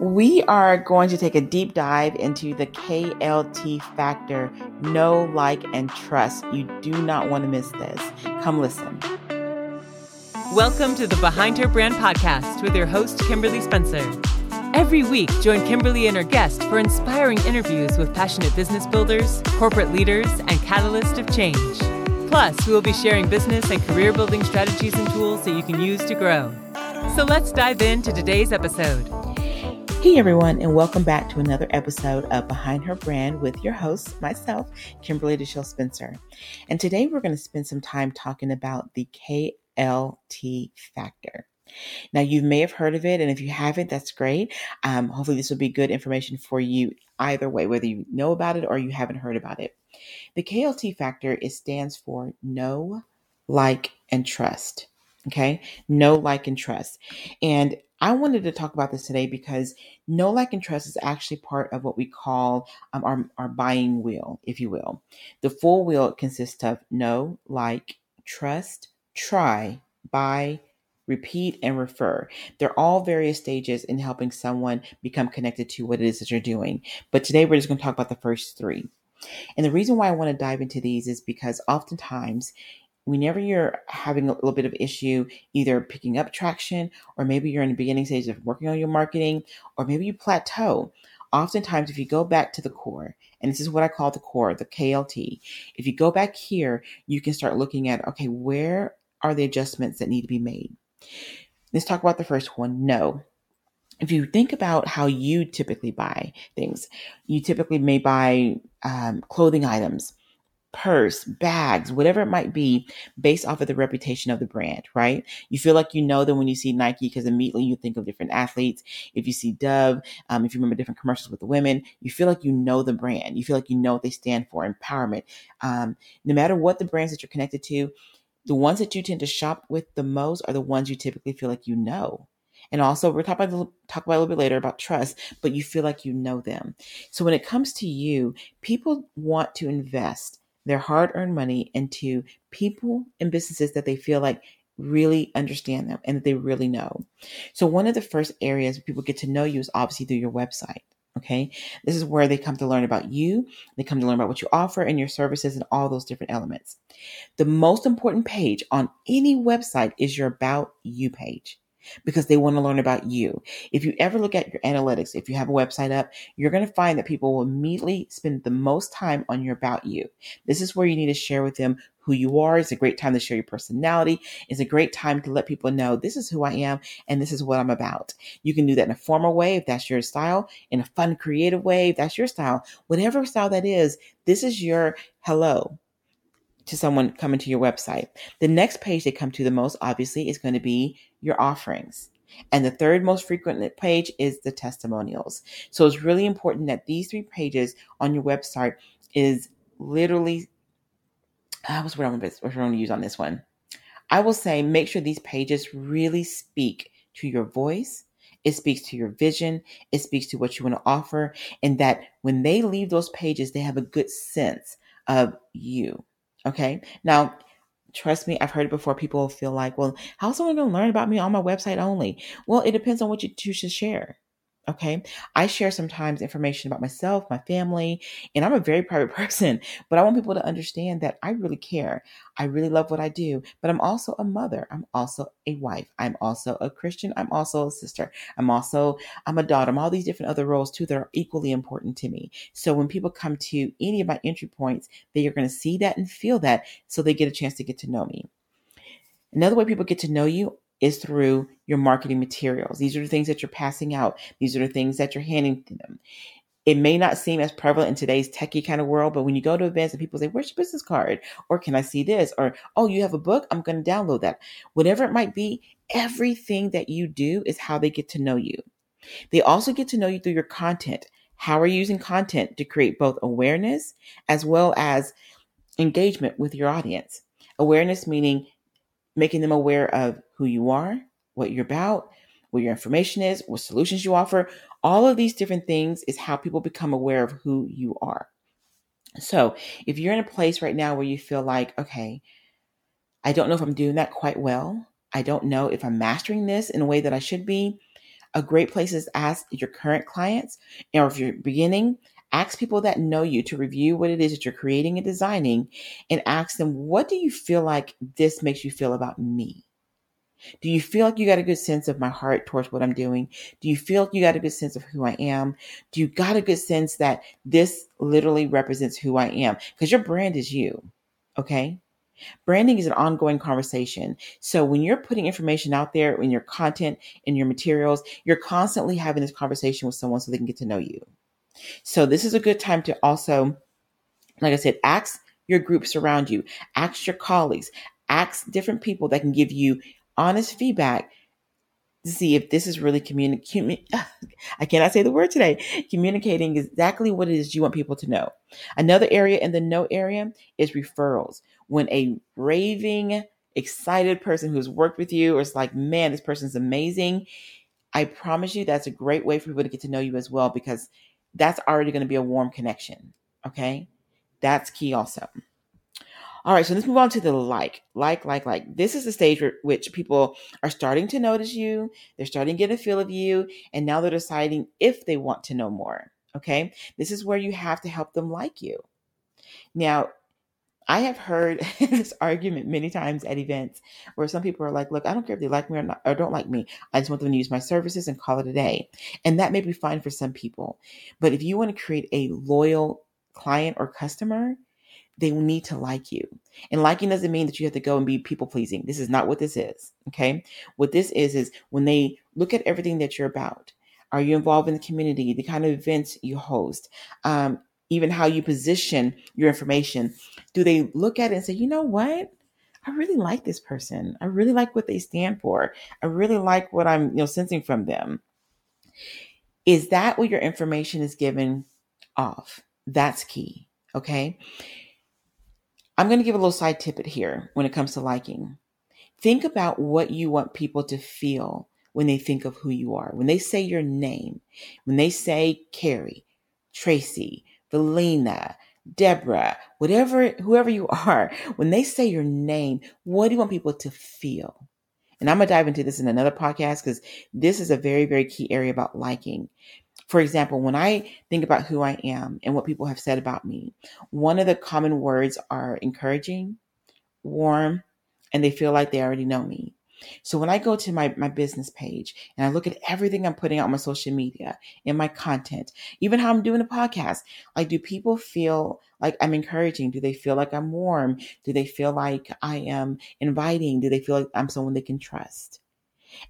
We are going to take a deep dive into the KLT factor know, like, and trust. You do not want to miss this. Come listen. Welcome to the Behind Her Brand podcast with your host, Kimberly Spencer. Every week, join Kimberly and her guest for inspiring interviews with passionate business builders, corporate leaders, and catalysts of change. Plus, we will be sharing business and career building strategies and tools that you can use to grow. So let's dive into today's episode. Hey everyone, and welcome back to another episode of Behind Her Brand with your host, myself, Kimberly Deshelle Spencer. And today we're going to spend some time talking about the KLT factor. Now, you may have heard of it, and if you haven't, that's great. Um, hopefully, this will be good information for you either way, whether you know about it or you haven't heard about it. The KLT factor it stands for know, like, and trust. Okay, know, like, and trust. And I wanted to talk about this today because know, like, and trust is actually part of what we call um, our, our buying wheel, if you will. The full wheel consists of know, like, trust, try, buy, repeat, and refer. They're all various stages in helping someone become connected to what it is that you're doing. But today we're just going to talk about the first three. And the reason why I want to dive into these is because oftentimes whenever you're having a little bit of issue, either picking up traction, or maybe you're in the beginning stage of working on your marketing, or maybe you plateau, oftentimes if you go back to the core, and this is what I call the core, the KLT, if you go back here, you can start looking at, okay, where are the adjustments that need to be made? Let's talk about the first one. no If you think about how you typically buy things, you typically may buy um, clothing items purse, bags, whatever it might be, based off of the reputation of the brand, right? You feel like you know them when you see Nike because immediately you think of different athletes. If you see Dove, um, if you remember different commercials with the women, you feel like you know the brand. You feel like you know what they stand for, empowerment. Um, no matter what the brands that you're connected to, the ones that you tend to shop with the most are the ones you typically feel like you know. And also, we're talking about talk about a little bit later about trust, but you feel like you know them. So when it comes to you, people want to invest their hard earned money into people and businesses that they feel like really understand them and that they really know. So, one of the first areas people get to know you is obviously through your website. Okay. This is where they come to learn about you. They come to learn about what you offer and your services and all those different elements. The most important page on any website is your About You page because they want to learn about you. If you ever look at your analytics, if you have a website up, you're going to find that people will immediately spend the most time on your about you. This is where you need to share with them who you are. It's a great time to share your personality. It's a great time to let people know this is who I am and this is what I'm about. You can do that in a formal way if that's your style, in a fun, creative way if that's your style. Whatever style that is, this is your hello to someone coming to your website. The next page they come to the most obviously is going to be your offerings. And the third most frequent page is the testimonials. So it's really important that these three pages on your website is literally, uh, what's what I'm going to use on this one? I will say make sure these pages really speak to your voice. It speaks to your vision. It speaks to what you want to offer. And that when they leave those pages, they have a good sense of you. Okay. Now, trust me, I've heard it before. People feel like, well, how's someone going to learn about me on my website only? Well, it depends on what you choose to share. Okay. I share sometimes information about myself, my family, and I'm a very private person, but I want people to understand that I really care. I really love what I do, but I'm also a mother. I'm also a wife. I'm also a Christian. I'm also a sister. I'm also, I'm a daughter. I'm all these different other roles too that are equally important to me. So when people come to any of my entry points, they are going to see that and feel that so they get a chance to get to know me. Another way people get to know you is through your marketing materials. These are the things that you're passing out. These are the things that you're handing to them. It may not seem as prevalent in today's techie kind of world, but when you go to events and people say, Where's your business card? Or can I see this? Or, Oh, you have a book? I'm going to download that. Whatever it might be, everything that you do is how they get to know you. They also get to know you through your content. How are you using content to create both awareness as well as engagement with your audience? Awareness meaning making them aware of who you are, what you're about, what your information is, what solutions you offer. All of these different things is how people become aware of who you are. So if you're in a place right now where you feel like, okay, I don't know if I'm doing that quite well. I don't know if I'm mastering this in a way that I should be. A great place is ask your current clients, or if you're beginning, ask people that know you to review what it is that you're creating and designing and ask them, what do you feel like this makes you feel about me? Do you feel like you got a good sense of my heart towards what I'm doing? Do you feel like you got a good sense of who I am? Do you got a good sense that this literally represents who I am? Because your brand is you. Okay. Branding is an ongoing conversation. So when you're putting information out there in your content, in your materials, you're constantly having this conversation with someone so they can get to know you. So this is a good time to also, like I said, ask your groups around you, ask your colleagues, ask different people that can give you honest feedback to see if this is really communicating. I cannot say the word today. Communicating exactly what it is you want people to know. Another area in the no area is referrals. When a raving, excited person who's worked with you or is like, man, this person's amazing. I promise you that's a great way for people to get to know you as well because that's already going to be a warm connection. Okay. That's key also. All right, so let's move on to the like, like, like, like. This is the stage where, which people are starting to notice you. They're starting to get a feel of you, and now they're deciding if they want to know more. Okay, this is where you have to help them like you. Now, I have heard this argument many times at events where some people are like, look, I don't care if they like me or, not, or don't like me. I just want them to use my services and call it a day. And that may be fine for some people. But if you want to create a loyal client or customer, they need to like you. And liking doesn't mean that you have to go and be people pleasing. This is not what this is. Okay. What this is, is when they look at everything that you're about. Are you involved in the community? The kind of events you host? Um, even how you position your information. Do they look at it and say, you know what? I really like this person. I really like what they stand for. I really like what I'm, you know, sensing from them. Is that what your information is given off? That's key. Okay. I'm going to give a little side tip here when it comes to liking. Think about what you want people to feel when they think of who you are. When they say your name, when they say Carrie, Tracy, Valina, Deborah, whatever, whoever you are, when they say your name, what do you want people to feel? And I'm going to dive into this in another podcast because this is a very, very key area about liking. For example, when I think about who I am and what people have said about me, one of the common words are encouraging, warm, and they feel like they already know me. So when I go to my, my business page and I look at everything I'm putting out on my social media in my content, even how I'm doing a podcast, like do people feel like I'm encouraging? Do they feel like I'm warm? Do they feel like I am inviting? Do they feel like I'm someone they can trust?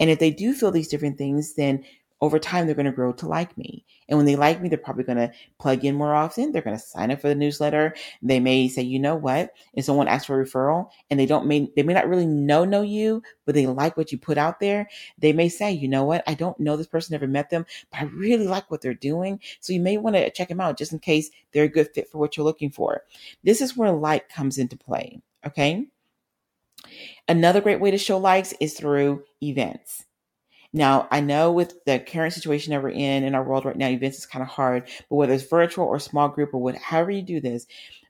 And if they do feel these different things, then over time they're going to grow to like me. And when they like me, they're probably going to plug in more often. They're going to sign up for the newsletter. They may say, you know what? If someone asks for a referral and they don't may, they may not really know, know you, but they like what you put out there. They may say, you know what? I don't know this person, never met them, but I really like what they're doing. So you may want to check them out just in case they're a good fit for what you're looking for. This is where like comes into play. Okay. Another great way to show likes is through events. Now, I know with the current situation that we're in in our world right now, events is kind of hard, but whether it's virtual or small group or whatever, you do this,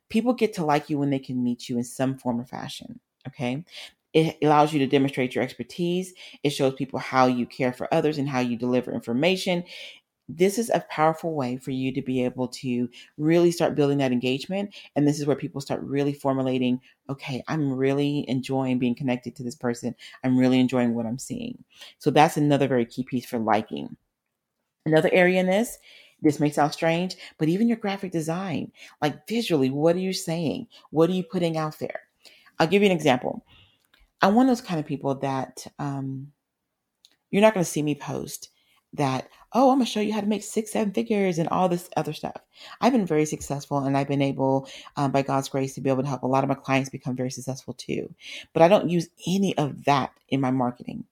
people get to like you when they can meet you in some form or fashion. Okay. It allows you to demonstrate your expertise. It shows people how you care for others and how you deliver information this is a powerful way for you to be able to really start building that engagement. And this is where people start really formulating okay, I'm really enjoying being connected to this person. I'm really enjoying what I'm seeing. So that's another very key piece for liking. Another area in this, this may sound strange, but even your graphic design, like visually, what are you saying? What are you putting out there? I'll give you an example. I'm one of those kind of people that um, you're not going to see me post that, oh, I'm going to show you how to make six, seven figures and all this other stuff. I've been very successful and I've been able, um, by God's grace, to be able to help a lot of my clients become very successful too. But I don't use any of that in my marketing.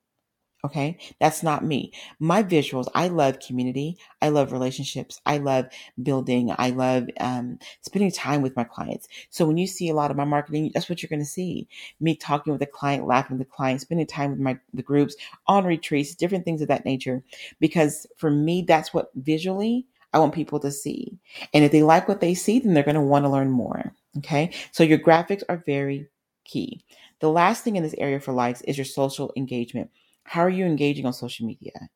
Okay. That's not me. My visuals, I love community. I love relationships. I love building. I love um, spending time with my clients. So when you see a lot of my marketing, that's what you're going to see. Me talking with the client, laughing with the client, spending time with my the groups on retreats, different things of that nature. Because for me, that's what visually I want people to see. And if they like what they see, then they're going to want to learn more. Okay. So your graphics are very key. The last thing in this area for likes is your social engagement. How are you engaging on social media?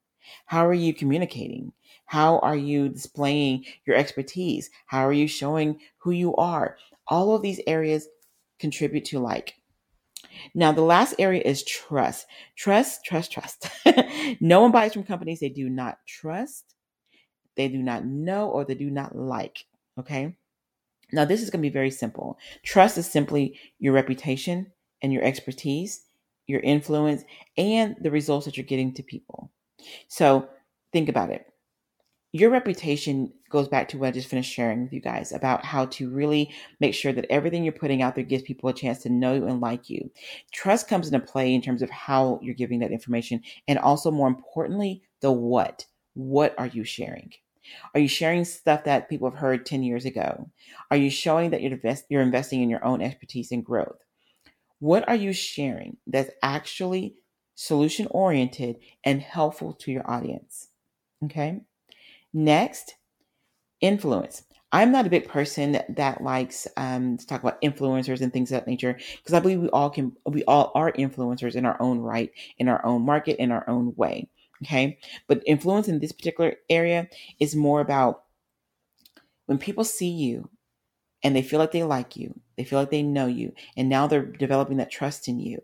How are you communicating? How are you displaying your expertise? How are you showing who you are? All of these areas contribute to like. Now, the last area is trust. Trust, trust, trust. no one buys from companies they do not trust, they do not know, or they do not like. Okay. Now, this is going to be very simple. Trust is simply your reputation and your expertise, your influence, and the results that you're getting to people. So, think about it your reputation goes back to what I just finished sharing with you guys about how to really make sure that everything you're putting out there gives people a chance to know you and like you. Trust comes into play in terms of how you're giving that information and also more importantly, the what. What are you sharing? Are you sharing stuff that people have heard 10 years ago? Are you showing that you're, invest- you're investing in your own expertise and growth? What are you sharing that's actually solution oriented and helpful to your audience? Okay. Next, influence. I'm not a big person that likes um, to talk about influencers and things of that nature because I believe we all can, we all are influencers in our own right, in our own market, in our own way. Okay. But influence in this particular area is more about when people see you and they feel like they like you, they feel like they know you, and now they're developing that trust in you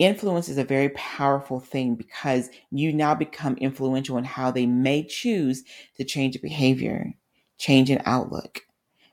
influence is a very powerful thing because you now become influential in how they may choose to change a behavior, change an outlook,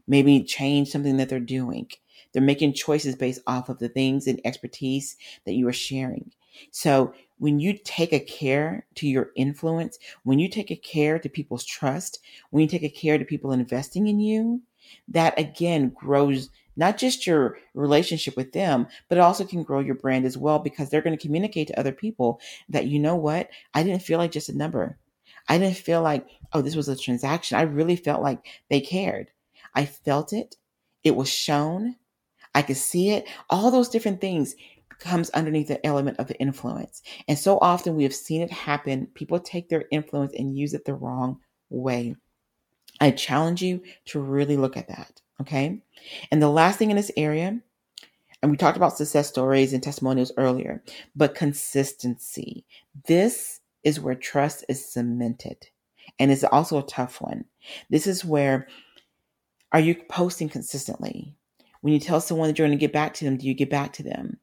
maybe change something that they're doing. They're making choices based off of the things and expertise that you are sharing. So when you take a care to your influence, when you take a care to people's trust, when you take a care to people investing in you, that again grows not just your relationship with them, but it also can grow your brand as well because they're going to communicate to other people that, you know what, I didn't feel like just a number. I didn't feel like, oh, this was a transaction. I really felt like they cared. I felt it. It was shown. I could see it. All those different things comes underneath the element of the influence. And so often we have seen it happen. People take their influence and use it the wrong way. I challenge you to really look at that. Okay. And the last thing in this area, and we talked about success stories and testimonials earlier, but consistency. This is where trust is cemented. And it's also a tough one. This is where are you posting consistently? When you tell someone that you're going to get back to them, do you get back to them?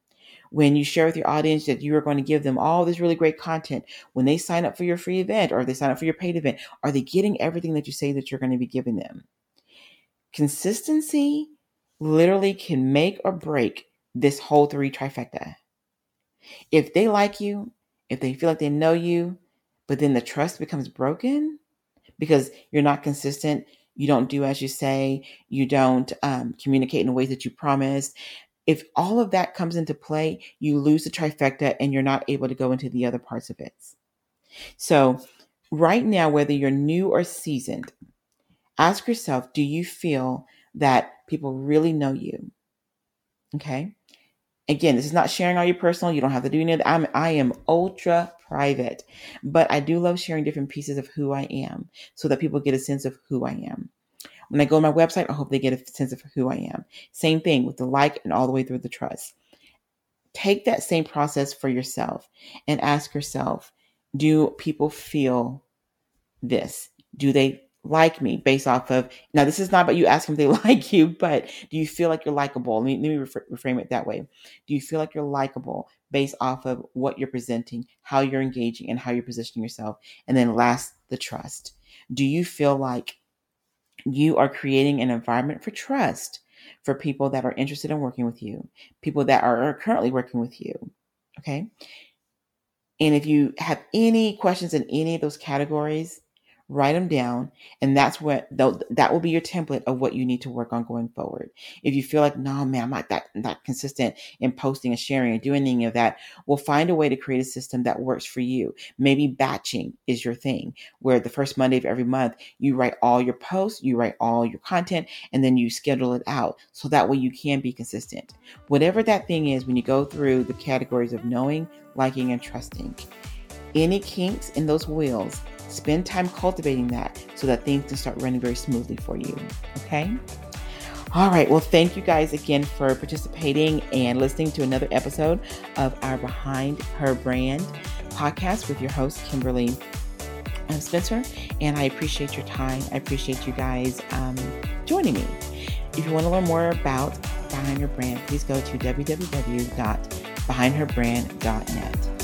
When you share with your audience that you are going to give them all this really great content, when they sign up for your free event or they sign up for your paid event, are they getting everything that you say that you're going to be giving them? Consistency literally can make or break this whole three trifecta. If they like you, if they feel like they know you, but then the trust becomes broken because you're not consistent, you don't do as you say, you don't um, communicate in ways that you promised. If all of that comes into play, you lose the trifecta and you're not able to go into the other parts of it. So, right now, whether you're new or seasoned, ask yourself do you feel that people really know you? Okay. Again, this is not sharing all your personal. You don't have to do any of that. I'm, I am ultra private, but I do love sharing different pieces of who I am so that people get a sense of who I am. When I go to my website, I hope they get a sense of who I am. Same thing with the like and all the way through the trust. Take that same process for yourself and ask yourself, do people feel this? Do they like me based off of now this is not about you asking if they like you but do you feel like you're likable let me, let me reframe it that way do you feel like you're likable based off of what you're presenting how you're engaging and how you're positioning yourself and then last the trust do you feel like you are creating an environment for trust for people that are interested in working with you people that are currently working with you okay? And if you have any questions in any of those categories write them down and that's what that will be your template of what you need to work on going forward. If you feel like no man i'm not that not consistent in posting and sharing and doing any of that we'll find a way to create a system that works for you. Maybe batching is your thing where the first monday of every month you write all your posts you write all your content and then you schedule it out so that way you can be consistent. Whatever that thing is when you go through the categories of knowing liking and trusting any kinks in those wheels Spend time cultivating that so that things can start running very smoothly for you. Okay? All right. Well, thank you guys again for participating and listening to another episode of our Behind Her Brand podcast with your host, Kimberly um, Spencer. And I appreciate your time. I appreciate you guys um, joining me. If you want to learn more about Behind Her Brand, please go to www.behindherbrand.net.